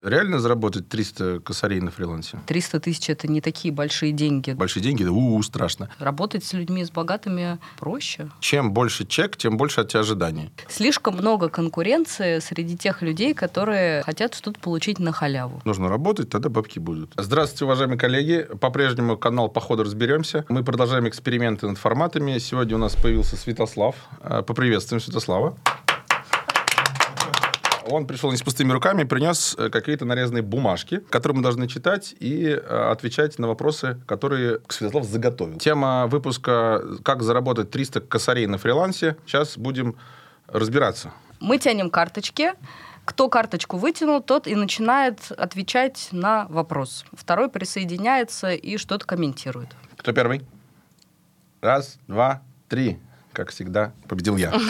Реально заработать 300 косарей на фрилансе? 300 тысяч – это не такие большие деньги. Большие деньги? Да у-у, страшно. Работать с людьми, с богатыми проще. Чем больше чек, тем больше от тебя ожиданий. Слишком много конкуренции среди тех людей, которые хотят что-то получить на халяву. Нужно работать, тогда бабки будут. Здравствуйте, уважаемые коллеги. По-прежнему канал «По ходу разберемся». Мы продолжаем эксперименты над форматами. Сегодня у нас появился Святослав. Э, поприветствуем Святослава. Он пришел не с пустыми руками, принес э, какие-то нарезанные бумажки, которые мы должны читать и э, отвечать на вопросы, которые Святослав заготовил. Тема выпуска «Как заработать 300 косарей на фрилансе». Сейчас будем разбираться. Мы тянем карточки. Кто карточку вытянул, тот и начинает отвечать на вопрос. Второй присоединяется и что-то комментирует. Кто первый? Раз, два, три как всегда, победил я.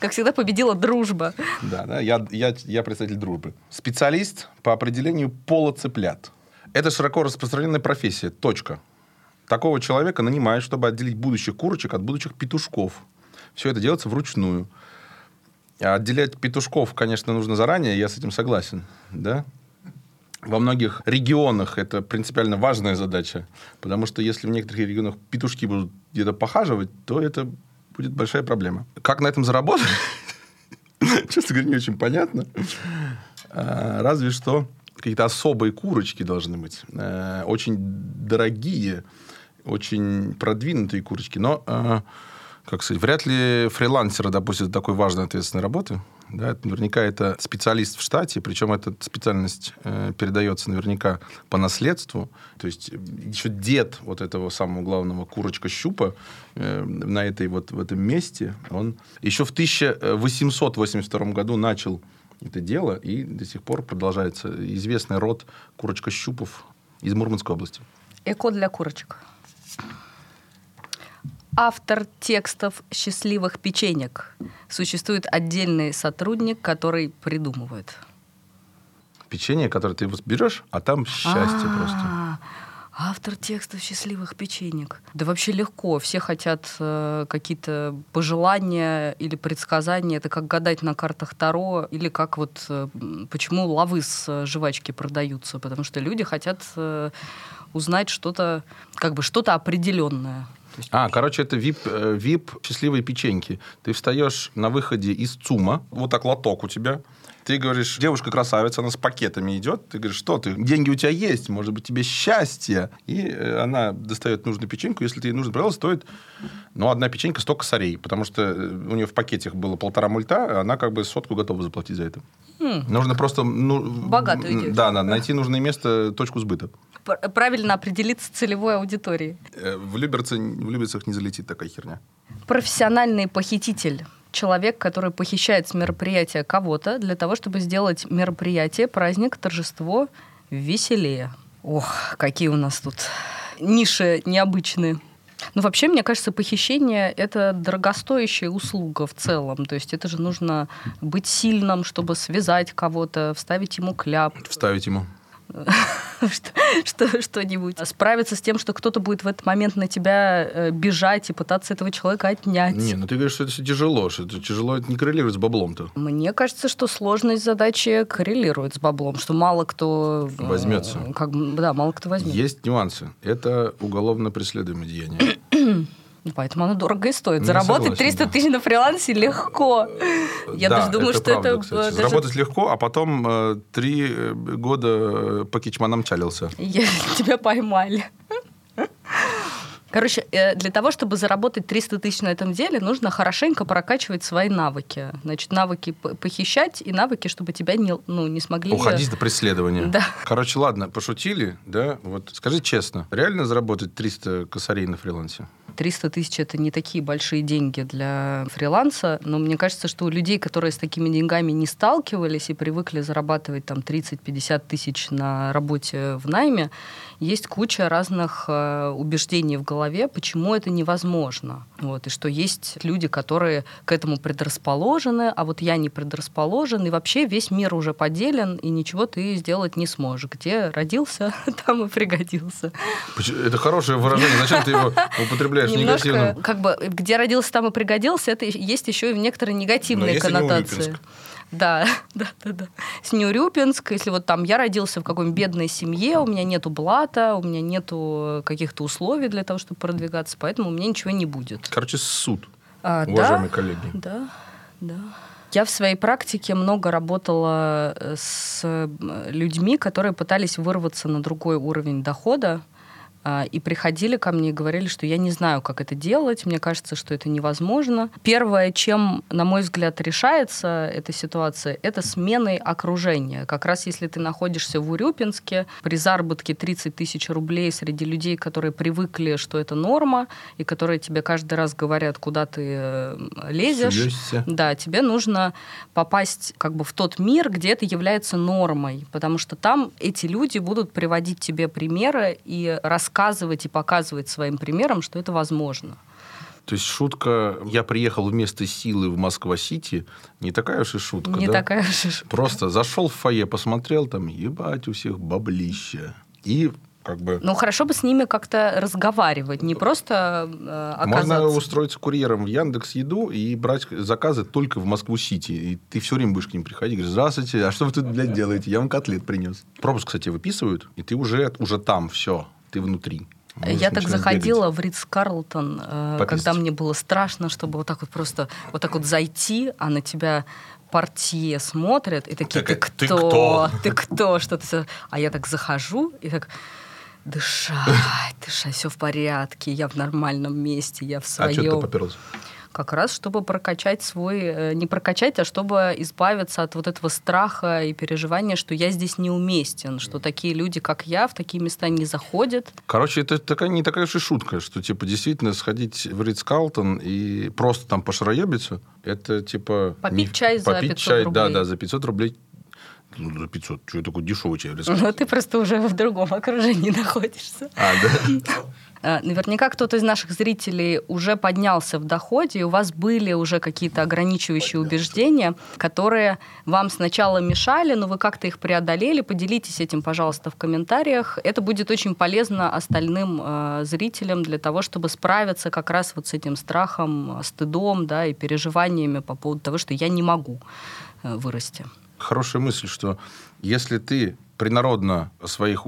Как всегда, победила дружба. Да, да, я, я, я представитель дружбы. Специалист по определению пола цыплят. Это широко распространенная профессия. Точка. Такого человека нанимают, чтобы отделить будущих курочек от будущих петушков. Все это делается вручную. А отделять петушков, конечно, нужно заранее, я с этим согласен. Да? Во многих регионах это принципиально важная задача, потому что если в некоторых регионах петушки будут где-то похаживать, то это будет большая проблема. Как на этом заработать? Честно говоря, не очень понятно. А, разве что какие-то особые курочки должны быть. Э, очень дорогие, очень продвинутые курочки. Но, э, как сказать, вряд ли фрилансера допустят такой важной ответственной работы. Да, наверняка это специалист в штате, причем эта специальность э, передается наверняка по наследству. То есть э, еще дед вот этого самого главного курочка щупа э, на этой вот в этом месте, он еще в 1882 году начал это дело, и до сих пор продолжается известный род курочка щупов из Мурманской области. Эко для курочек автор текстов счастливых печенек. Существует отдельный сотрудник, который придумывает. Печенье, которое ты берешь, а там счастье А-а-а. просто. Автор текстов счастливых печенек. Да вообще легко. Все хотят э, какие-то пожелания или предсказания. Это как гадать на картах Таро. Или как вот э, почему лавы с э, жвачки продаются. Потому что люди хотят э, узнать что-то, как бы что-то определенное. Есть, а, короче, это VIP, VIP э, счастливые печеньки. Ты встаешь на выходе из ЦУМа, вот так лоток у тебя, ты говоришь, девушка красавица, она с пакетами идет. Ты говоришь, что ты? Деньги у тебя есть, может быть, тебе счастье. И э, она достает нужную печеньку. Если ты ей нужно правило, стоит, ну, одна печенька 100 косарей. Потому что э, у нее в пакетах было полтора мульта, она как бы сотку готова заплатить за это. Хм. Нужно просто... Ну, Богатую девушку. Да, надо найти нужное место, точку сбыта. Правильно определиться целевой аудиторией. В, Люберце, в Люберцах не залетит такая херня. Профессиональный похититель человек, который похищает с мероприятия кого-то для того, чтобы сделать мероприятие, праздник, торжество веселее. Ох, какие у нас тут ниши необычные. Ну, вообще, мне кажется, похищение — это дорогостоящая услуга в целом. То есть это же нужно быть сильным, чтобы связать кого-то, вставить ему кляп. Вставить ему. что, что-нибудь. Справиться с тем, что кто-то будет в этот момент на тебя э, бежать и пытаться этого человека отнять. Не, ну ты говоришь, что это тяжело, что это тяжело, это не коррелирует с баблом-то. Мне кажется, что сложность задачи коррелирует с баблом, что мало кто... Э, Возьмется. Как, да, мало кто возьмет. Есть нюансы. Это уголовно преследуемое деяние. Ну, поэтому оно дорого и стоит. Не Заработать согласен, 300 да. тысяч на фрилансе легко. Я да, даже думаю, это что правда, это... Кстати. Даже... Заработать легко, а потом э, три э, года э, по кичманам чалился. Если тебя поймали. Короче, э, для того, чтобы заработать 300 тысяч на этом деле, нужно хорошенько прокачивать свои навыки. Значит, навыки похищать и навыки, чтобы тебя не, ну, не смогли... Уходить до преследования. Да. Короче, ладно, пошутили, да? Вот скажи честно, реально заработать 300 косарей на фрилансе? 300 тысяч это не такие большие деньги для фриланса, но мне кажется, что у людей, которые с такими деньгами не сталкивались и привыкли зарабатывать там 30-50 тысяч на работе в найме, есть куча разных э, убеждений в голове, почему это невозможно. Вот, и что есть люди, которые к этому предрасположены, а вот я не предрасположен, и вообще весь мир уже поделен, и ничего ты сделать не сможешь. Где родился, там и пригодился. Это хорошее выражение. Зачем ты его употребляешь Немножко, негативно? Как бы, где родился, там и пригодился, это есть еще и в некоторые негативные коннотации. Да, да, да, да. С Нюрюпинск, если вот там я родился в какой-нибудь бедной семье, у меня нету блата, у меня нету каких-то условий для того, чтобы продвигаться, поэтому у меня ничего не будет. Короче, суд, А, уважаемые да, коллеги. Да, да. Я в своей практике много работала э, с э, людьми, которые пытались вырваться на другой уровень дохода и приходили ко мне и говорили, что я не знаю, как это делать, мне кажется, что это невозможно. Первое, чем, на мой взгляд, решается эта ситуация, это сменой окружения. Как раз если ты находишься в Урюпинске при заработке 30 тысяч рублей среди людей, которые привыкли, что это норма, и которые тебе каждый раз говорят, куда ты э, лезешь, Суёшься. да, тебе нужно попасть как бы в тот мир, где это является нормой, потому что там эти люди будут приводить тебе примеры и рассказывать и показывать своим примером, что это возможно. То есть шутка «я приехал вместо силы в Москва-Сити» не такая уж и шутка, Не да? такая уж и шутка. Просто зашел в фойе, посмотрел, там, ебать, у всех баблища. И как бы... Ну, хорошо бы с ними как-то разговаривать, не просто э, оказаться... Можно устроиться курьером в Яндекс Еду и брать заказы только в Москву-Сити. И ты все время будешь к ним приходить, говоришь, здравствуйте, а что вы тут, блядь, делаете? Я вам котлет принес. Пропуск, кстати, выписывают, и ты уже, уже там, все, ты внутри. Можешь Я так заходила в Ридс Карлтон, э, когда мне было страшно, чтобы вот так вот просто вот так вот зайти, а на тебя портье смотрят и такие, ты Так, ты кто? кто?» Ты кто? Что ты... со-?» А я так захожу и так дышать, дышать, все в порядке, я в нормальном месте, я в бегать. А что ты своем. Как раз, чтобы прокачать свой... э, Не прокачать, а чтобы избавиться от вот этого страха и переживания, что я здесь неуместен, что такие люди, как я, в такие места не заходят. Короче, это такая, не такая уж и шутка, что, типа, действительно сходить в Ридс Карлтон и просто там пошароебиться, это, типа... Попить чай за попить 500 чай, Да, рублей. да, за 500 рублей. Ну, за 500. Что такой дешевый чай? Ридс Ну, ты просто уже в другом окружении находишься. А, да? А, Наверняка кто-то из наших зрителей уже поднялся в доходе, и у вас были уже какие-то ограничивающие убеждения, которые вам сначала мешали, но вы как-то их преодолели. Поделитесь этим, пожалуйста, в комментариях. Это будет очень полезно остальным э, зрителям для того, чтобы справиться как раз вот с этим страхом, стыдом да, и переживаниями по поводу того, что я не могу э, вырасти. Хорошая мысль, что если ты принародно о своих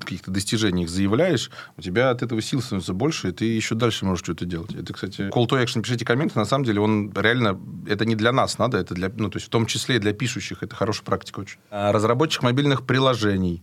каких-то достижениях заявляешь, у тебя от этого сил становится больше, и ты еще дальше можешь что-то делать. Это, кстати, call to action, пишите комменты, на самом деле он реально, это не для нас надо, это для, ну, то есть в том числе и для пишущих, это хорошая практика очень. А Разработчик мобильных приложений.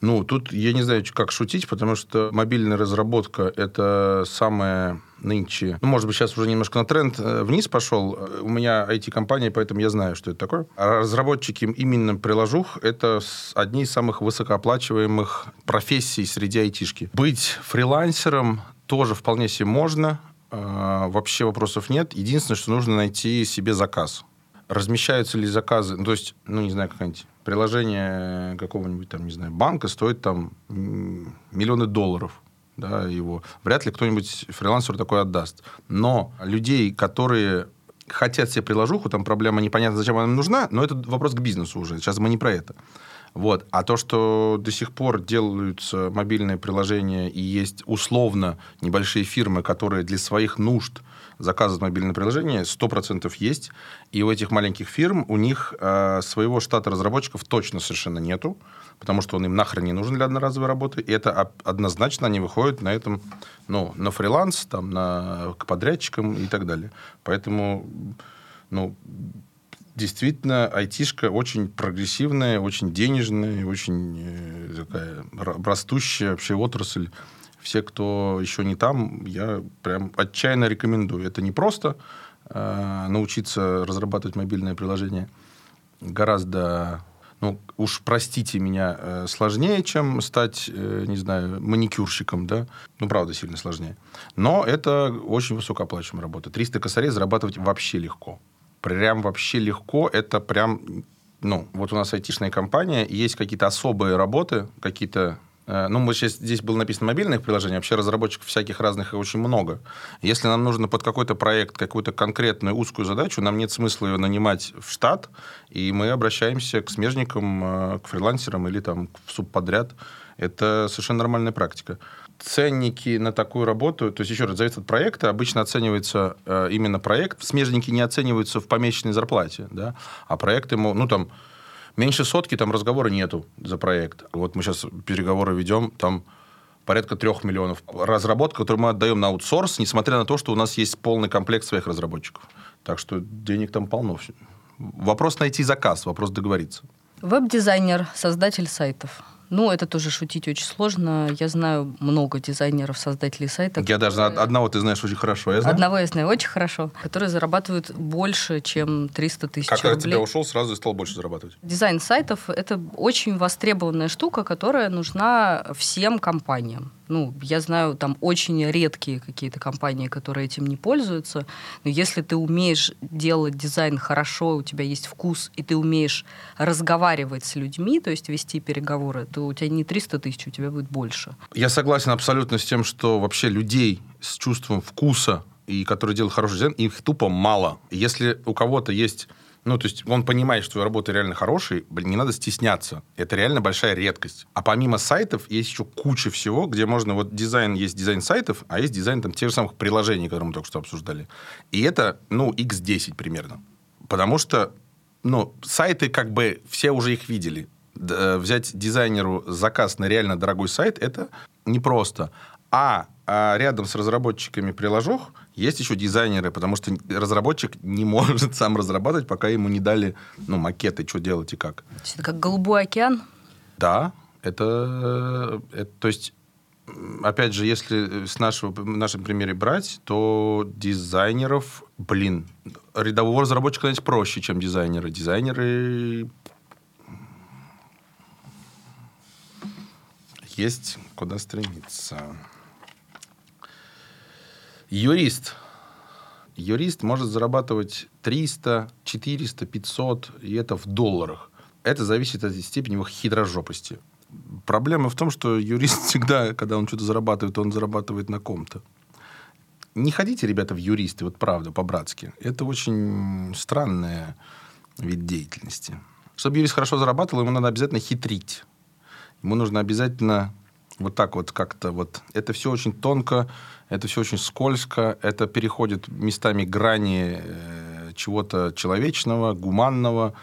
Ну, тут я не знаю, как шутить, потому что мобильная разработка – это самое нынче... Ну, может быть, сейчас уже немножко на тренд э, вниз пошел. У меня IT-компания, поэтому я знаю, что это такое. А разработчики именно приложух – это одни из самых высокооплачиваемых профессий среди айтишки. Быть фрилансером тоже вполне себе можно. Э, Вообще вопросов нет. Единственное, что нужно найти себе заказ размещаются ли заказы, ну, то есть, ну, не знаю, какое-нибудь приложение какого-нибудь там, не знаю, банка стоит там миллионы долларов, да, его. Вряд ли кто-нибудь фрилансер такой отдаст. Но людей, которые хотят себе приложуху, там проблема непонятно, зачем она им нужна, но это вопрос к бизнесу уже. Сейчас мы не про это. Вот. А то, что до сих пор делаются мобильные приложения и есть условно небольшие фирмы, которые для своих нужд заказывают мобильное приложение, 100% есть. И у этих маленьких фирм, у них э, своего штата разработчиков точно совершенно нету, потому что он им нахрен не нужен для одноразовой работы. И это однозначно они выходят на этом, ну, на фриланс, там, на, к подрядчикам и так далее. Поэтому, ну, действительно, айтишка очень прогрессивная, очень денежная, очень э, такая ра- растущая вообще отрасль. Все, кто еще не там, я прям отчаянно рекомендую. Это не просто э, научиться разрабатывать мобильное приложение. Гораздо, ну, уж простите меня, э, сложнее, чем стать, э, не знаю, маникюрщиком, да? Ну, правда, сильно сложнее. Но это очень высокооплачивааемая работа. 300 косарей зарабатывать вообще легко. Прям вообще легко. Это прям, ну, вот у нас айтишная компания, есть какие-то особые работы, какие-то ну, мы сейчас здесь было написано мобильных приложений, вообще разработчиков всяких разных очень много. Если нам нужно под какой-то проект, какую-то конкретную узкую задачу, нам нет смысла ее нанимать в штат, и мы обращаемся к смежникам, э, к фрилансерам или там в субподряд. Это совершенно нормальная практика. Ценники на такую работу, то есть, еще раз, зависит от проекта, обычно оценивается э, именно проект. Смежники не оцениваются в помесячной зарплате, да, а проекты, ну, там, Меньше сотки там разговора нету за проект. Вот мы сейчас переговоры ведем, там порядка трех миллионов. Разработка, которую мы отдаем на аутсорс, несмотря на то, что у нас есть полный комплект своих разработчиков. Так что денег там полно. Вопрос найти заказ, вопрос договориться. Веб-дизайнер, создатель сайтов. Ну, это тоже шутить очень сложно. Я знаю много дизайнеров, создателей сайтов. Я даже одного ты знаешь очень хорошо. Я знаю. Одного я знаю очень хорошо, которые зарабатывают больше, чем 300 тысяч как рублей. Как тебя ушел, сразу и стал больше зарабатывать. Дизайн сайтов — это очень востребованная штука, которая нужна всем компаниям. Ну, я знаю, там очень редкие какие-то компании, которые этим не пользуются. Но если ты умеешь делать дизайн хорошо, у тебя есть вкус, и ты умеешь разговаривать с людьми, то есть вести переговоры, то у тебя не 300 тысяч, у тебя будет больше. Я согласен абсолютно с тем, что вообще людей с чувством вкуса и которые делают хороший дизайн, их тупо мало. Если у кого-то есть ну, то есть он понимает, что работа реально хорошая, блин, не надо стесняться. Это реально большая редкость. А помимо сайтов есть еще куча всего, где можно... Вот дизайн, есть дизайн сайтов, а есть дизайн там тех же самых приложений, которые мы только что обсуждали. И это, ну, x10 примерно. Потому что, ну, сайты как бы все уже их видели. Д- взять дизайнеру заказ на реально дорогой сайт, это непросто. А, а рядом с разработчиками приложух есть еще дизайнеры, потому что разработчик не может сам разрабатывать, пока ему не дали ну, макеты, что делать и как. Это как голубой океан? Да, это, это то есть опять же, если с нашего, нашем примере брать, то дизайнеров, блин, рядового разработчика, знаете, проще, чем дизайнеры. Дизайнеры есть куда стремиться. Юрист. Юрист может зарабатывать 300, 400, 500, и это в долларах. Это зависит от степени его хитрожопости. Проблема в том, что юрист всегда, когда он что-то зарабатывает, он зарабатывает на ком-то. Не ходите, ребята, в юристы, вот правда, по-братски. Это очень странная вид деятельности. Чтобы юрист хорошо зарабатывал, ему надо обязательно хитрить. Ему нужно обязательно вот так вот как-то вот. Это все очень тонко, это все очень скользко, это переходит местами грани э, чего-то человечного, гуманного,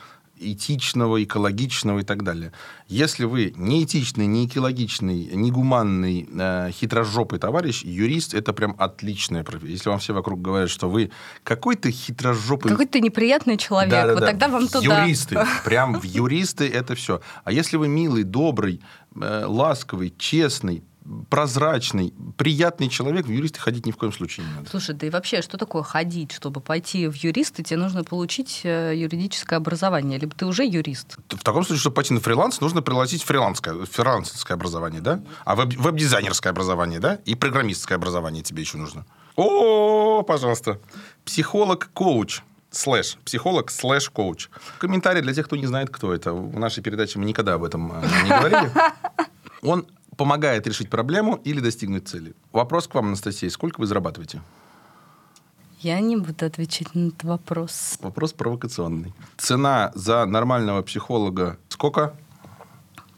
этичного, экологичного и так далее. Если вы не этичный, не экологичный, не гуманный, э, хитрожопый товарищ, юрист – это прям отличная профессия. Если вам все вокруг говорят, что вы какой-то хитрожопый... Какой-то неприятный человек, да, да, вот да. тогда вам туда. Юристы, прям в юристы это все. А если вы милый, добрый, э, ласковый, честный, прозрачный, приятный человек, в юристы ходить ни в коем случае не надо. Слушай, да и вообще, что такое ходить? Чтобы пойти в юристы, тебе нужно получить э, юридическое образование, либо ты уже юрист. В таком случае, чтобы пойти на фриланс, нужно приложить фрилансское, фрилансерское образование, да? А веб- веб-дизайнерское образование, да? И программистское образование тебе еще нужно. О, пожалуйста. Психолог-коуч слэш, психолог слэш коуч. Комментарий для тех, кто не знает, кто это. В нашей передаче мы никогда об этом э, не говорили. Он помогает решить проблему или достигнуть цели. Вопрос к вам, Анастасия. Сколько вы зарабатываете? Я не буду отвечать на этот вопрос. Вопрос провокационный. Цена за нормального психолога сколько?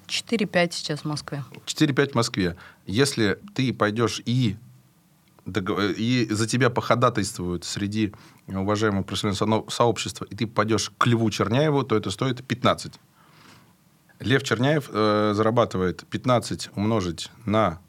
4-5 сейчас в Москве. 4-5 в Москве. Если ты пойдешь и, и за тебя походатайствуют среди уважаемого профессионального сообщества, и ты пойдешь к Льву Черняеву, то это стоит 15. Лев Черняев э, зарабатывает 15 умножить на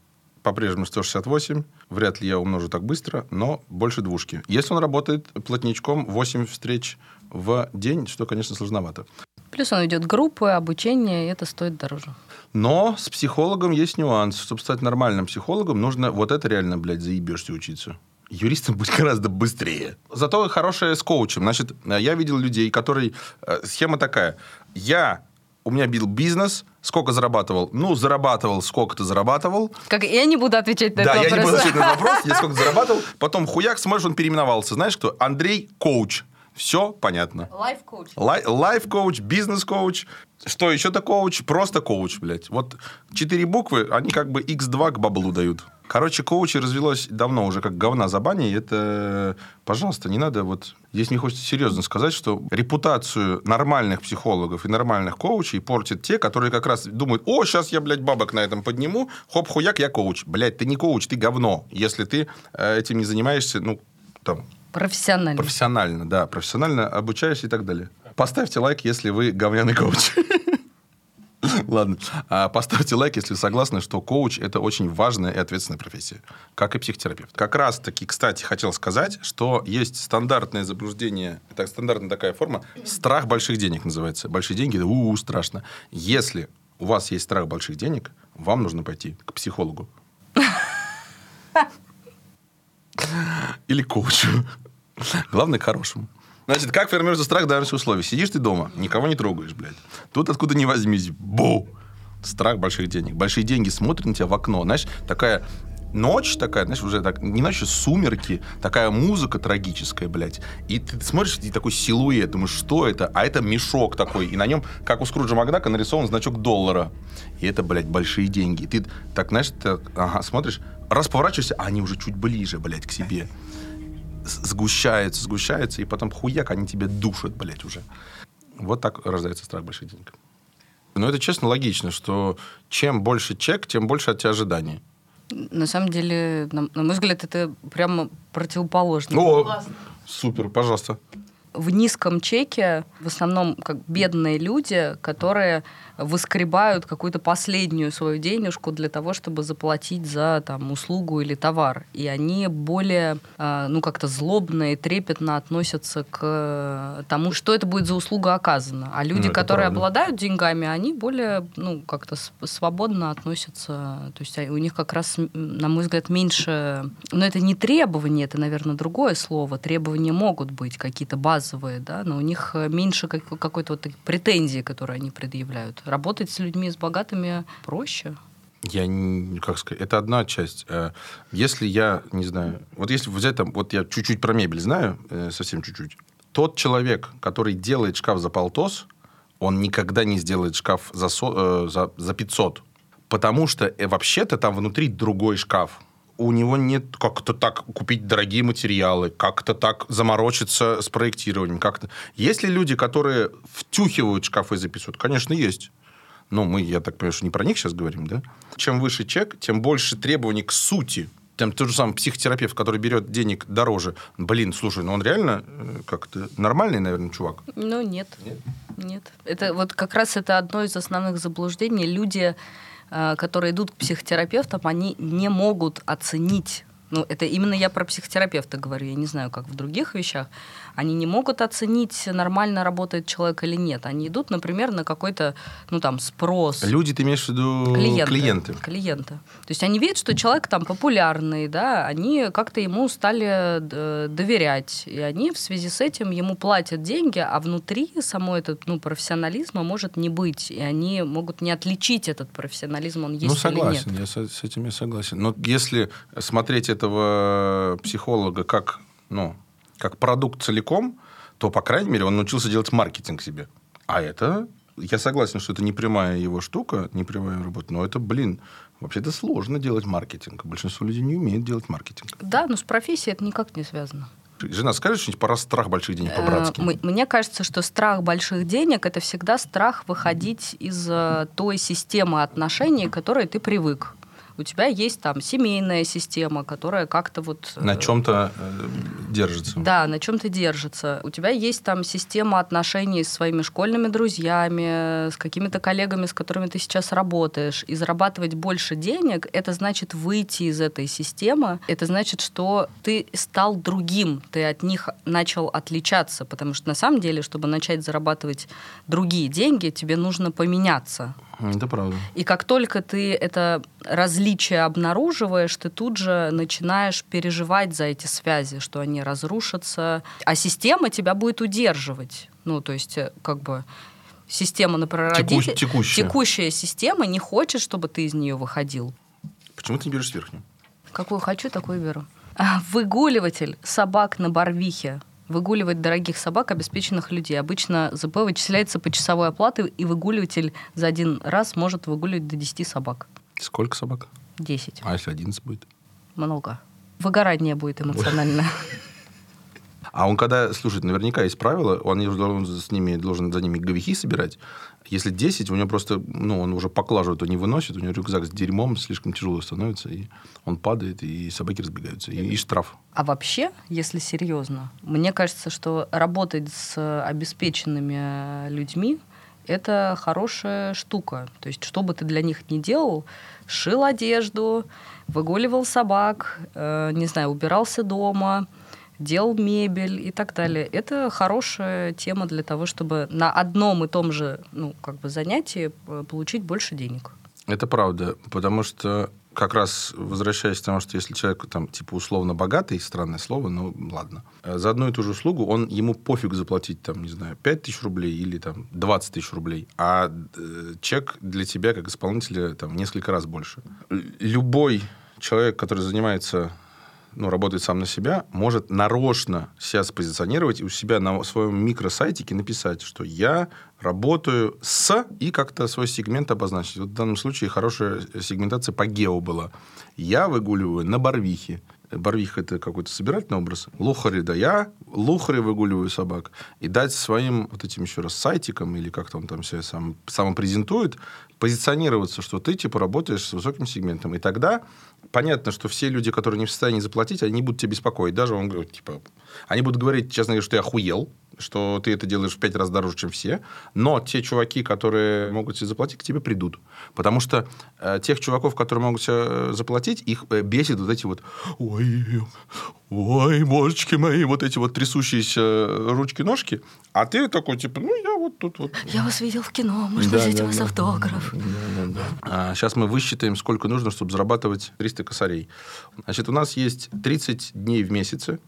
по-прежнему 168. Вряд ли я умножу так быстро, но больше двушки. Если он работает плотничком 8 встреч в день, что, конечно, сложновато. Плюс он идет группы, обучение, и это стоит дороже. Но с психологом есть нюанс. Чтобы стать нормальным психологом, нужно вот это реально, блядь, заебешься учиться. Юристом быть гораздо быстрее. Зато хорошее с коучем. Значит, я видел людей, которые... Э, схема такая. Я у меня был бизнес, сколько зарабатывал? Ну, зарабатывал, сколько ты зарабатывал. Как, я не буду отвечать на да, этот вопрос. Да, я не буду отвечать на этот вопрос, я сколько зарабатывал. Потом хуяк, смотришь, он переименовался. Знаешь кто? Андрей Коуч. Все понятно. Лайф-коуч. Лайф-коуч, бизнес-коуч. Что еще то коуч? Просто коуч, блядь. Вот четыре буквы, они как бы x2 к баблу дают. Короче, коучи развелось давно уже как говна за баней. Это, пожалуйста, не надо вот... Здесь мне хочется серьезно сказать, что репутацию нормальных психологов и нормальных коучей портят те, которые как раз думают, о, сейчас я, блядь, бабок на этом подниму, хоп-хуяк, я коуч. Блядь, ты не коуч, ты говно, если ты э, этим не занимаешься, ну, там, Профессионально. Профессионально, да. Профессионально обучаешься и так далее. Поставьте лайк, если вы говняный коуч. Ладно. А поставьте лайк, если согласны, что коуч – это очень важная и ответственная профессия, как и психотерапевт. Как раз-таки, кстати, хотел сказать, что есть стандартное заблуждение, так, стандартная такая форма, страх больших денег называется. Большие деньги – это у-у, страшно. Если у вас есть страх больших денег, вам нужно пойти к психологу. Или коучу. Главное, к хорошему. Значит, как формируется страх в данных условиях? Сидишь ты дома, никого не трогаешь, блядь. Тут откуда не возьмись, бу! Страх больших денег. Большие деньги смотрят на тебя в окно. Знаешь, такая ночь такая, знаешь, уже так, не ночь, а сумерки, такая музыка трагическая, блядь. И ты смотришь, и такой силуэт, думаешь, что это? А это мешок такой, и на нем, как у Скруджа Макдака, нарисован значок доллара. И это, блядь, большие деньги. И ты так, знаешь, ты, ага, смотришь, раз поворачиваешься, а они уже чуть ближе, блядь, к себе. Сгущаются, сгущаются, и потом хуяк, они тебя душат, блядь, уже. Вот так рождается страх больших денег. Но это честно логично, что чем больше чек, тем больше от тебя ожиданий. На самом деле, на, на мой взгляд, это прямо противоположно. О, супер, пожалуйста. В низком чеке в основном как бедные люди, которые выскребают какую-то последнюю свою денежку для того, чтобы заплатить за там, услугу или товар. И они более, э, ну, как-то злобно и трепетно относятся к тому, что это будет за услуга оказана. А люди, Ну, которые правда. обладают деньгами, они более, ну, как-то свободно относятся. То есть а, у них как раз, на мой взгляд, меньше... Но это не требования, это, наверное, другое слово. Требования могут быть какие-то базовые, да, но у них э, меньше как- какой-то вот претензии, которые они предъявляют. Работать с людьми, с богатыми проще. Я не, как сказать, это одна часть. Э, Если я, не знаю, вот если взять там, вот я чуть-чуть про мебель знаю, э, совсем чуть-чуть. Тот человек, который делает шкаф за полтос, он никогда не сделает шкаф за, со- э, за, за 500. Потому что э, вообще-то там внутри другой шкаф. У него нет как-то так купить дорогие материалы, как-то так заморочиться с проектированием. Как-то. Есть ли люди, которые втюхивают шкафы за 500? Конечно, есть. Ну, мы, я так понимаю, что не про них сейчас говорим, да? Чем выше чек, тем больше требований к сути. Там тот же самый психотерапевт, который берет денег дороже. Блин, слушай, ну он реально э, как-то нормальный, наверное, чувак. Ну, нет. Нет? Нет. Это вот как раз это одно из основных заблуждений. Люди, которые идут к психотерапевтам, они не могут оценить. Ну, это именно я про психотерапевта говорю, я не знаю, как в других вещах. Они не могут оценить, нормально работает человек или нет. Они идут, например, на какой-то, ну, там, спрос. Люди, ты имеешь в виду Клиенты. клиенты. Клиенты. То есть они видят, что человек там популярный, да, они как-то ему стали э, доверять, и они в связи с этим ему платят деньги, а внутри само этот ну, профессионализма может не быть, и они могут не отличить этот профессионализм, он есть ну, или нет. согласен, я с этим я согласен. Но если смотреть этого психолога как, ну, как продукт целиком, то, по крайней мере, он научился делать маркетинг себе. А это, я согласен, что это не прямая его штука, не прямая работа, но это, блин, вообще-то сложно делать маркетинг. Большинство людей не умеет делать маркетинг. Да, но с профессией это никак не связано. Жена, скажи что-нибудь про страх больших денег Э, по-братски? м- Мне кажется, что страх больших денег это всегда страх выходить из э, той системы отношений, к которой ты привык. У тебя есть там семейная система, которая как-то вот... э, На чем-то э, держится. Да, на чем ты держится. У тебя есть там система отношений с своими школьными друзьями, с какими-то коллегами, с которыми ты сейчас работаешь. И зарабатывать больше денег, это значит выйти из этой системы. Это значит, что ты стал другим, ты от них начал отличаться. Потому что на самом деле, чтобы начать зарабатывать другие деньги, тебе нужно поменяться. Это правда. И как только ты это различие обнаруживаешь, ты тут же начинаешь переживать за эти связи, что они разрушатся, а система тебя будет удерживать. Ну, то есть, э, как бы система, например, Теку- текущая. текущая система не хочет, чтобы ты из нее выходил. Почему ты не берешь сверхнюю? Какую хочу, такую беру. А, Выгуливатель собак на Барвихе выгуливать дорогих собак, обеспеченных людей. Обычно ЗП вычисляется по часовой оплате, и выгуливатель за один раз может выгуливать до 10 собак. Сколько собак? 10. А если 11 будет? Много. Выгорание будет эмоционально. А он когда, слушай, наверняка есть правила, он должен с ними, должен за ними говихи собирать. Если 10, у него просто, ну, он уже поклажу эту не выносит, у него рюкзак с дерьмом слишком тяжелый становится, и он падает, и собаки разбегаются, и, и штраф. А вообще, если серьезно, мне кажется, что работать с обеспеченными людьми это хорошая штука. То есть, что бы ты для них ни делал, шил одежду, выгуливал собак, э, не знаю, убирался дома, делал мебель и так далее. Это хорошая тема для того, чтобы на одном и том же ну, как бы занятии э, получить больше денег. Это правда, потому что как раз возвращаясь к тому, что если человек там типа условно богатый, странное слово, ну ладно, э, за одну и ту же услугу он ему пофиг заплатить там, не знаю, 5 тысяч рублей или там 20 тысяч рублей, а э, чек для тебя как исполнителя там несколько раз больше. Любой человек, который занимается ну, работает сам на себя, может нарочно себя спозиционировать и у себя на своем микросайтике написать, что я работаю с и как-то свой сегмент обозначить. Вот в данном случае хорошая сегментация по гео была. Я выгуливаю на Барвихе. Барвих – это какой-то собирательный образ. Лухари, да я лухари выгуливаю собак. И дать своим вот этим еще раз сайтикам, или как-то он там себя сам, самопрезентует, позиционироваться, что ты типа работаешь с высоким сегментом. И тогда понятно, что все люди, которые не в состоянии заплатить, они будут тебя беспокоить. Даже он говорит, типа, они будут говорить, честно говоря, что ты охуел, что ты это делаешь в пять раз дороже, чем все. Но те чуваки, которые могут себе заплатить, к тебе придут. Потому что э, тех чуваков, которые могут себе э, заплатить, их э, бесит вот эти вот ой, ой, божечки мои, вот эти вот трясущиеся ручки-ножки. А ты такой, типа, ну, я вот тут вот. Я вас видел в кино, можно да, взять да, у вас да. автограф. Да, да, да. А, сейчас мы высчитаем, сколько нужно, чтобы зарабатывать 300 косарей. Значит, у нас есть 30 дней в месяце.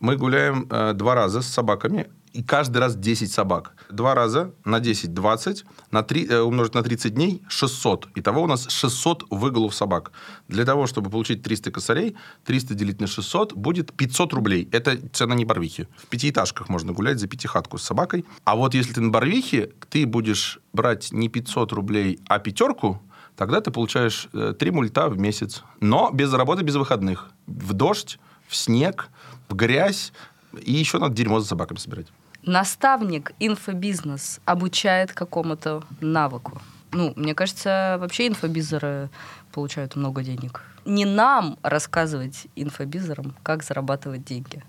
Мы гуляем э, два раза с собаками и каждый раз 10 собак. Два раза на 10 – 20, на 3, э, умножить на 30 дней – 600. Итого у нас 600 выголов собак. Для того, чтобы получить 300 косарей, 300 делить на 600 будет 500 рублей. Это цена не Барвихи. В пятиэтажках можно гулять за пятихатку с собакой. А вот если ты на Барвихе, ты будешь брать не 500 рублей, а пятерку, тогда ты получаешь 3 э, мульта в месяц. Но без работы, без выходных. В дождь, в снег, в грязь, и еще надо дерьмо за собаками собирать наставник инфобизнес обучает какому-то навыку. Ну, мне кажется, вообще инфобизеры получают много денег. Не нам рассказывать инфобизерам, как зарабатывать деньги.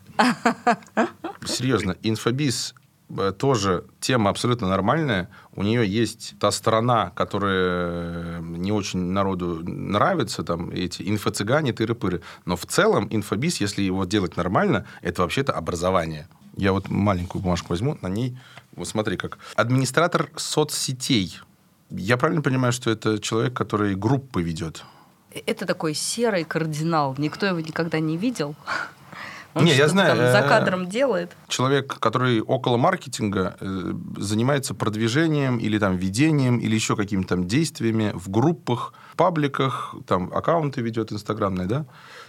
Серьезно, инфобиз э, тоже тема абсолютно нормальная. У нее есть та сторона, которая не очень народу нравится, там эти инфо-цыгане, тыры-пыры. Но в целом инфобиз, если его делать нормально, это вообще-то образование. Я вот маленькую бумажку возьму, на ней, вот смотри, как администратор соцсетей. Я правильно понимаю, что это человек, который группы ведет? Это такой серый кардинал. Никто его никогда не видел. Он не, я знаю. Там за э, кадром делает. Человек, который около маркетинга э, занимается продвижением или там ведением или еще какими-то там действиями в группах, пабликах, там аккаунты ведет инстаграмные, да?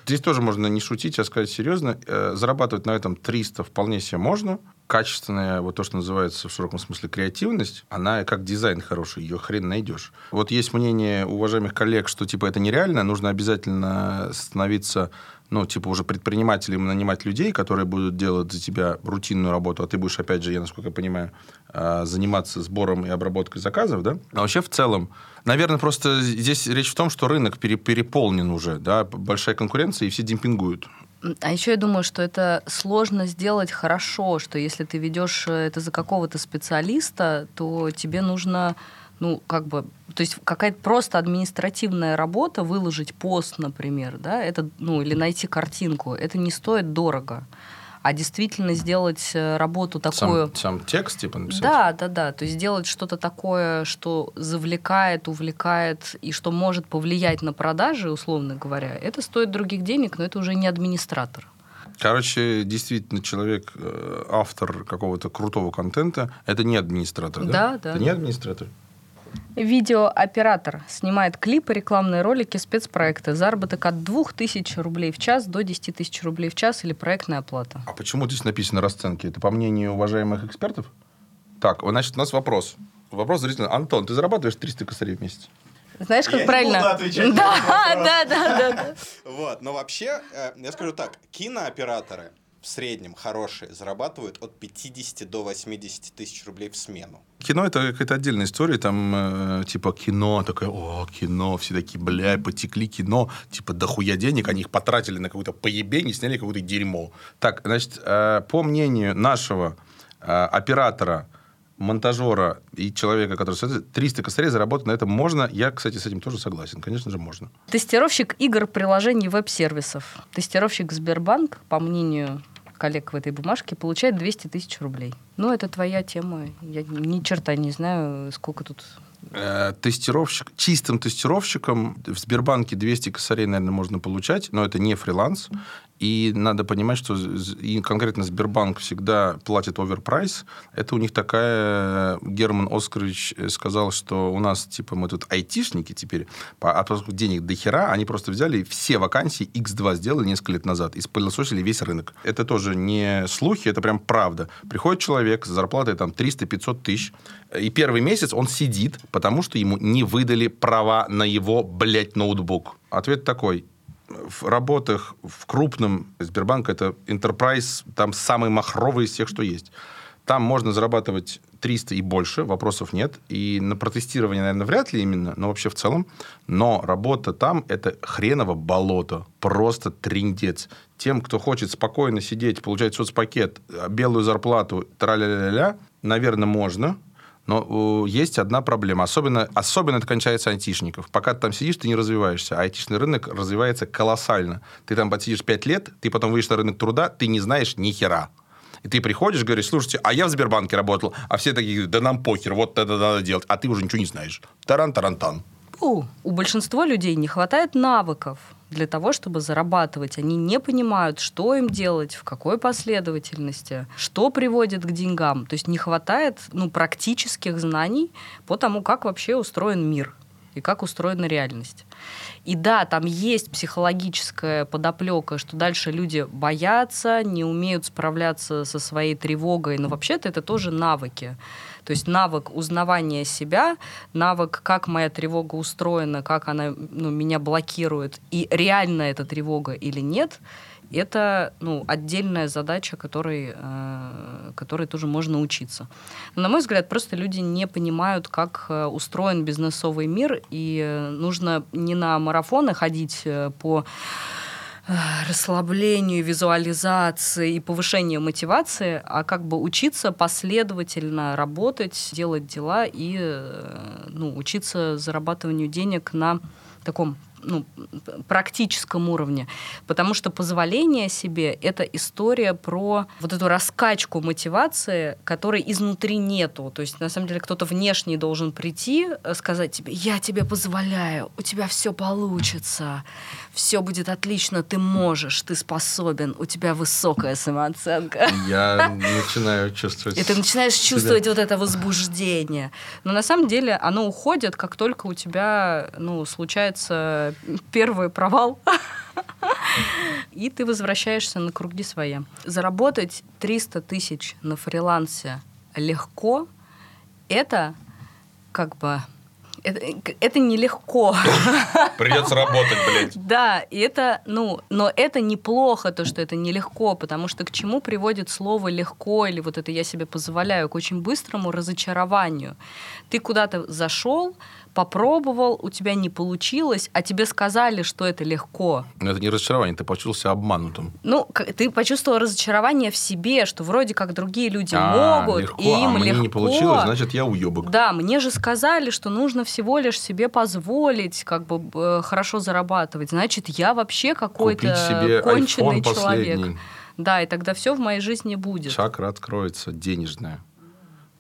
Здесь тоже можно не шутить, а сказать серьезно. Э, зарабатывать на этом 300 вполне себе можно. Качественная, вот то, что называется в широком смысле креативность, она как дизайн хороший, ее хрен найдешь. Вот есть мнение уважаемых коллег, что типа это нереально, нужно обязательно становиться ну, типа уже предпринимателем нанимать людей, которые будут делать за тебя рутинную работу, а ты будешь, опять же, я насколько понимаю, а, заниматься сбором и обработкой заказов, да? А вообще в целом, наверное, просто здесь речь в том, что рынок переполнен уже, да, большая конкуренция, и все демпингуют. А еще я думаю, что это сложно сделать хорошо, что если ты ведешь э, это за какого-то специалиста, то тебе нужно ну, как бы, то есть какая-то просто административная работа, выложить пост, например, да, это, ну, или найти картинку, это не стоит дорого. А действительно сделать э, работу такую... Сам, сам текст, типа, написать? Да, да, да. То есть сделать что-то такое, что завлекает, увлекает и что может повлиять на продажи, условно говоря, это стоит других денег, но это уже не администратор. Короче, действительно, человек, э, автор какого-то крутого контента, это не администратор, да? Да, да. Это не администратор? Видеооператор снимает клипы, рекламные ролики, спецпроекты. Заработок от 2000 рублей в час до 10 тысяч рублей в час или проектная оплата. А почему здесь написано расценки? Это по мнению уважаемых экспертов? Так, значит, у нас вопрос. Вопрос зрителя. Антон, ты зарабатываешь 300 косарей в месяц? Знаешь, как Я не правильно? буду отвечать на да, да, да, да, да. Вот, но вообще, э, я скажу так, кинооператоры в среднем хорошие зарабатывают от 50 до 80 тысяч рублей в смену. Кино это какая-то отдельная история, там э, типа кино, такое, о, кино, все такие, бля, потекли кино, типа дохуя денег, они их потратили на какое-то поебень и сняли какое-то дерьмо. Так, значит, э, по мнению нашего э, оператора, монтажера и человека, который создает, 300 косарей заработать на этом можно. Я, кстати, с этим тоже согласен. Конечно же, можно. Тестировщик игр, приложений, веб-сервисов. Тестировщик Сбербанк, по мнению коллег в этой бумажке, получает 200 тысяч рублей. Ну, это твоя тема. Я ни черта не знаю, сколько тут... Э, тестировщик, чистым тестировщиком в Сбербанке 200 косарей, наверное, можно получать, но это не фриланс. И надо понимать, что и конкретно Сбербанк всегда платит оверпрайс. Это у них такая... Герман Оскарович э, сказал, что у нас, типа, мы тут айтишники теперь, по- а поскольку денег до хера, они просто взяли все вакансии X2 сделали несколько лет назад и спылесосили весь рынок. Это тоже не слухи, это прям правда. Приходит человек с зарплатой там 300-500 тысяч, и первый месяц он сидит, потому что ему не выдали права на его, блядь, ноутбук. Ответ такой. В работах в крупном Сбербанк это enterprise, там самый махровый из всех, что есть. Там можно зарабатывать 300 и больше, вопросов нет. И на протестирование, наверное, вряд ли именно, но вообще в целом. Но работа там – это хреново болото. Просто триндец. Тем, кто хочет спокойно сидеть, получать соцпакет, белую зарплату, тра-ля-ля-ля, наверное, можно. Но есть одна проблема. Особенно, особенно это кончается айтишников. Пока ты там сидишь, ты не развиваешься. А айтишный рынок развивается колоссально. Ты там посидишь 5 лет, ты потом выйдешь на рынок труда, ты не знаешь ни хера. И ты приходишь, говоришь, слушайте, а я в Сбербанке работал, а все такие, да нам похер, вот это надо делать, а ты уже ничего не знаешь. Таран-тарантан. У, у большинства людей не хватает навыков для того, чтобы зарабатывать. Они не понимают, что им делать, в какой последовательности, что приводит к деньгам. То есть не хватает ну, практических знаний по тому, как вообще устроен мир и как устроена реальность. И да, там есть психологическая подоплека, что дальше люди боятся, не умеют справляться со своей тревогой, но вообще-то это тоже навыки. То есть навык узнавания себя, навык, как моя тревога устроена, как она ну, меня блокирует, и реально эта тревога или нет, это ну, отдельная задача, которой, э, которой тоже можно учиться. Но, на мой взгляд, просто люди не понимают, как э, устроен бизнесовый мир, и нужно не на марафоны ходить э, по расслаблению, визуализации и повышению мотивации, а как бы учиться последовательно работать, делать дела и э, ну, учиться зарабатыванию денег на таком ну, практическом уровне. Потому что позволение себе — это история про вот эту раскачку мотивации, которой изнутри нету. То есть, на самом деле, кто-то внешний должен прийти, э, сказать тебе, я тебе позволяю, у тебя все получится, все будет отлично, ты можешь, ты способен, у тебя высокая самооценка. Я начинаю чувствовать... И ты начинаешь чувствовать вот это возбуждение. Но на самом деле оно уходит, как только у тебя ну, случается первый провал. И ты возвращаешься на круги своя. Заработать 300 тысяч на фрилансе легко, это как бы... Это, это нелегко. Придется работать, блядь. Да, и это, ну, но это неплохо, то, что это нелегко, потому что к чему приводит слово легко или вот это я себе позволяю, к очень быстрому разочарованию. Ты куда-то зашел, попробовал, у тебя не получилось, а тебе сказали, что это легко. Но это не разочарование, ты почувствовался обманутым. Ну, ты почувствовал разочарование в себе, что вроде как другие люди А, могут, легко, и им а мне легко. не получилось, значит, я уебок. Да, мне же сказали, что нужно всего лишь себе позволить как бы э, хорошо зарабатывать. Значит, я вообще какой-то конченый человек. последний. Да, и тогда все в моей жизни будет. Чакра откроется, денежная.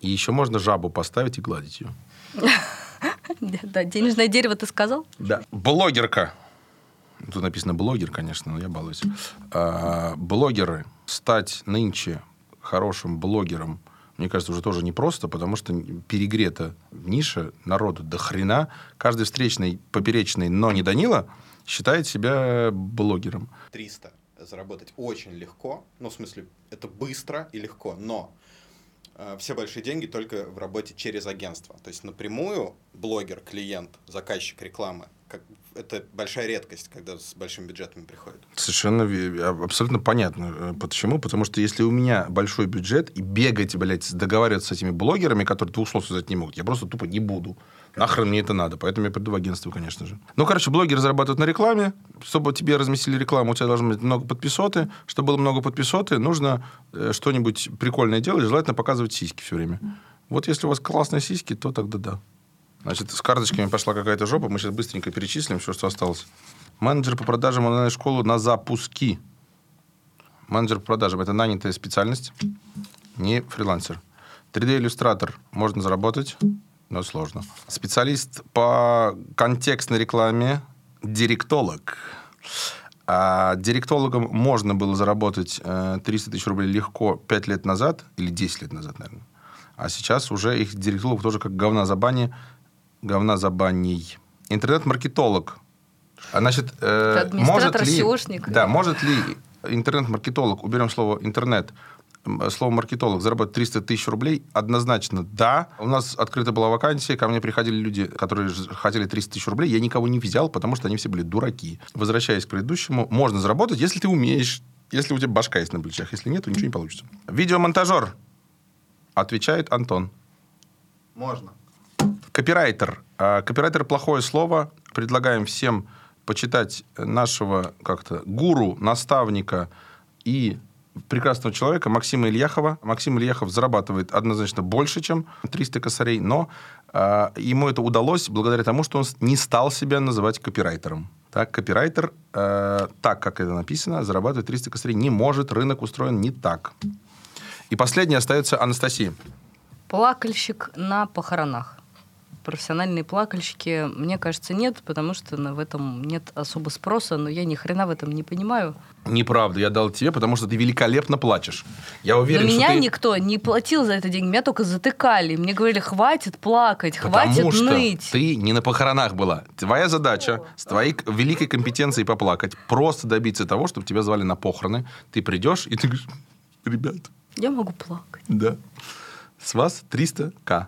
И еще можно жабу поставить и гладить ее. Да, денежное дерево ты сказал? Да. Блогерка. Тут написано блогер, конечно, но я балуюсь. А, блогеры. Стать нынче хорошим блогером мне кажется, уже тоже непросто, потому что перегрета ниша, народу до хрена. Каждый встречный, поперечный, но не Данила, считает себя блогером. 300 заработать очень легко. Ну, в смысле, это быстро и легко, но все большие деньги только в работе через агентство. То есть напрямую блогер, клиент, заказчик рекламы, как, это большая редкость, когда с большими бюджетами приходят. Совершенно абсолютно понятно. Э, почему? Потому что если у меня большой бюджет, и бегать, блядь, договариваться с этими блогерами, которые двух слов связать не могут, я просто тупо не буду. Нахрен мне это надо. Поэтому я приду в агентство, конечно же. Ну, короче, блогеры зарабатывают на рекламе. Чтобы тебе разместили рекламу, у тебя должно быть много подписоты. Чтобы было много подписоты, нужно э, что-нибудь прикольное делать, желательно показывать сиськи все время. Вот если у вас классные сиськи, то тогда да. Значит, с карточками пошла какая-то жопа. Мы сейчас быстренько перечислим все, что осталось. Менеджер по продажам онлайн-школу на запуски. Менеджер по продажам – это нанятая специальность, не фрилансер. 3D-иллюстратор можно заработать, но сложно. Специалист по контекстной рекламе – директолог. А директологом можно было заработать 300 э, тысяч рублей легко 5 лет назад, или 10 лет назад, наверное. А сейчас уже их директологов тоже как говна за бани говна за баней. Интернет-маркетолог. А, значит, э, может ли, SEOшник. Да, может ли интернет-маркетолог, уберем слово интернет, слово маркетолог, заработать 300 тысяч рублей? Однозначно да. У нас открыта была вакансия, ко мне приходили люди, которые хотели 300 тысяч рублей. Я никого не взял, потому что они все были дураки. Возвращаясь к предыдущему, можно заработать, если ты умеешь, если у тебя башка есть на плечах. Если нет, то ничего не получится. Видеомонтажер. Отвечает Антон. Можно. Копирайтер. А, копирайтер плохое слово. Предлагаем всем почитать нашего как-то гуру, наставника и прекрасного человека Максима Ильяхова. Максим Ильяхов зарабатывает однозначно больше, чем 300 косарей, но э, ему это удалось благодаря тому, что он не стал себя называть копирайтером. Так, копирайтер, э, так как это написано, зарабатывает 300 косарей не может, рынок устроен не так. И последнее остается Анастасия. Плакальщик на похоронах профессиональные плакальщики, мне кажется, нет, потому что в этом нет особо спроса, но я ни хрена в этом не понимаю. Неправда, я дал тебе, потому что ты великолепно плачешь. Я уверен, Но что меня ты... никто не платил за это деньги, меня только затыкали. Мне говорили, хватит плакать, потому хватит что ныть. ты не на похоронах была. Твоя задача О. с твоей великой компетенцией поплакать, просто добиться того, чтобы тебя звали на похороны. Ты придешь, и ты говоришь, ребят... Я могу плакать. Да. С вас 300к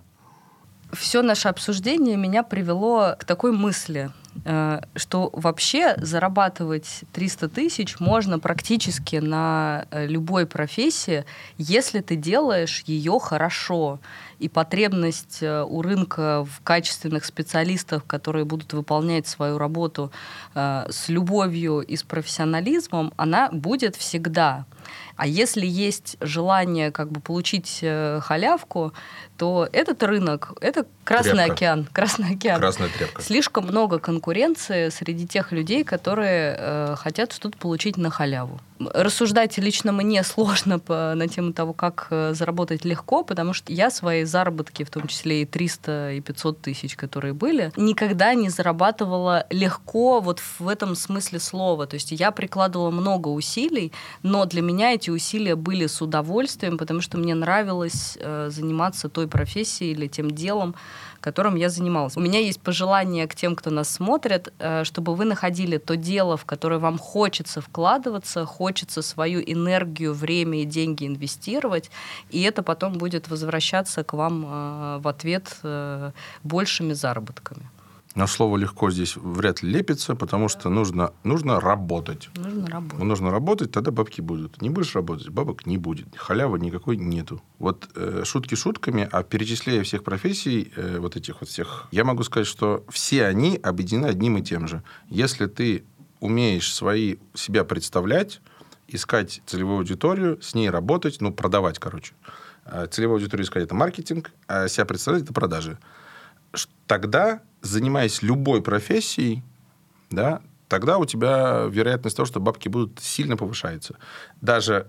все наше обсуждение меня привело к такой мысли, э, что вообще зарабатывать 300 тысяч можно практически на э, любой профессии, если ты делаешь ее хорошо. И потребность э, у рынка в качественных специалистах, которые будут выполнять свою работу с любовью и с профессионализмом, она будет всегда. А если есть желание как бы получить э, халявку, то этот рынок — это Красный тряпка. океан. Красный океан. Красная тряпка. Слишком много конкуренции среди тех людей, которые э, хотят что-то получить на халяву. Рассуждать лично мне сложно по, на тему того, как э, заработать легко, потому что я свои заработки, в том числе и 300, и 500 тысяч, которые были, никогда не зарабатывала легко вот в этом смысле слова. То есть я прикладывала много усилий, но для меня эти усилия были с удовольствием, потому что мне нравилось э, заниматься той профессией или тем делом, которым я занималась. У меня есть пожелание к тем, кто нас смотрит, э, чтобы вы находили то дело, в которое вам хочется вкладываться, хочется свою энергию, время и деньги инвестировать, и это потом будет возвращаться к вам э, в ответ э, большими заработками. Но слово легко здесь вряд ли лепится, потому что нужно, нужно работать. Нужно работать. Нужно работать, тогда бабки будут. Не будешь работать, бабок не будет. Халявы никакой нету. Вот э, шутки шутками, а перечисляя всех профессий, э, вот этих вот всех, я могу сказать, что все они объединены одним и тем же. Если ты умеешь свои, себя представлять, искать целевую аудиторию, с ней работать, ну, продавать, короче. А целевую аудиторию искать – это маркетинг, а себя представлять – это продажи. Тогда занимаясь любой профессией, да, тогда у тебя вероятность того, что бабки будут, сильно повышается. Даже,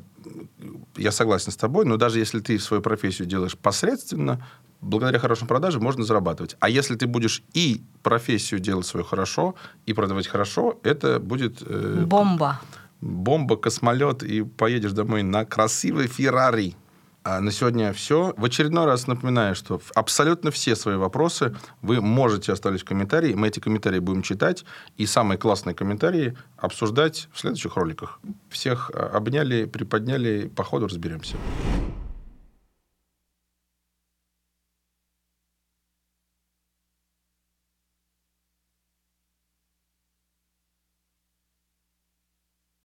я согласен с тобой, но даже если ты свою профессию делаешь посредственно, благодаря хорошим продажам можно зарабатывать. А если ты будешь и профессию делать свою хорошо, и продавать хорошо, это будет... Э, бомба. Бомба, космолет, и поедешь домой на красивой Феррари. А на сегодня все. В очередной раз напоминаю, что абсолютно все свои вопросы вы можете оставить в комментарии. Мы эти комментарии будем читать и самые классные комментарии обсуждать в следующих роликах. Всех а, обняли, приподняли, по ходу разберемся.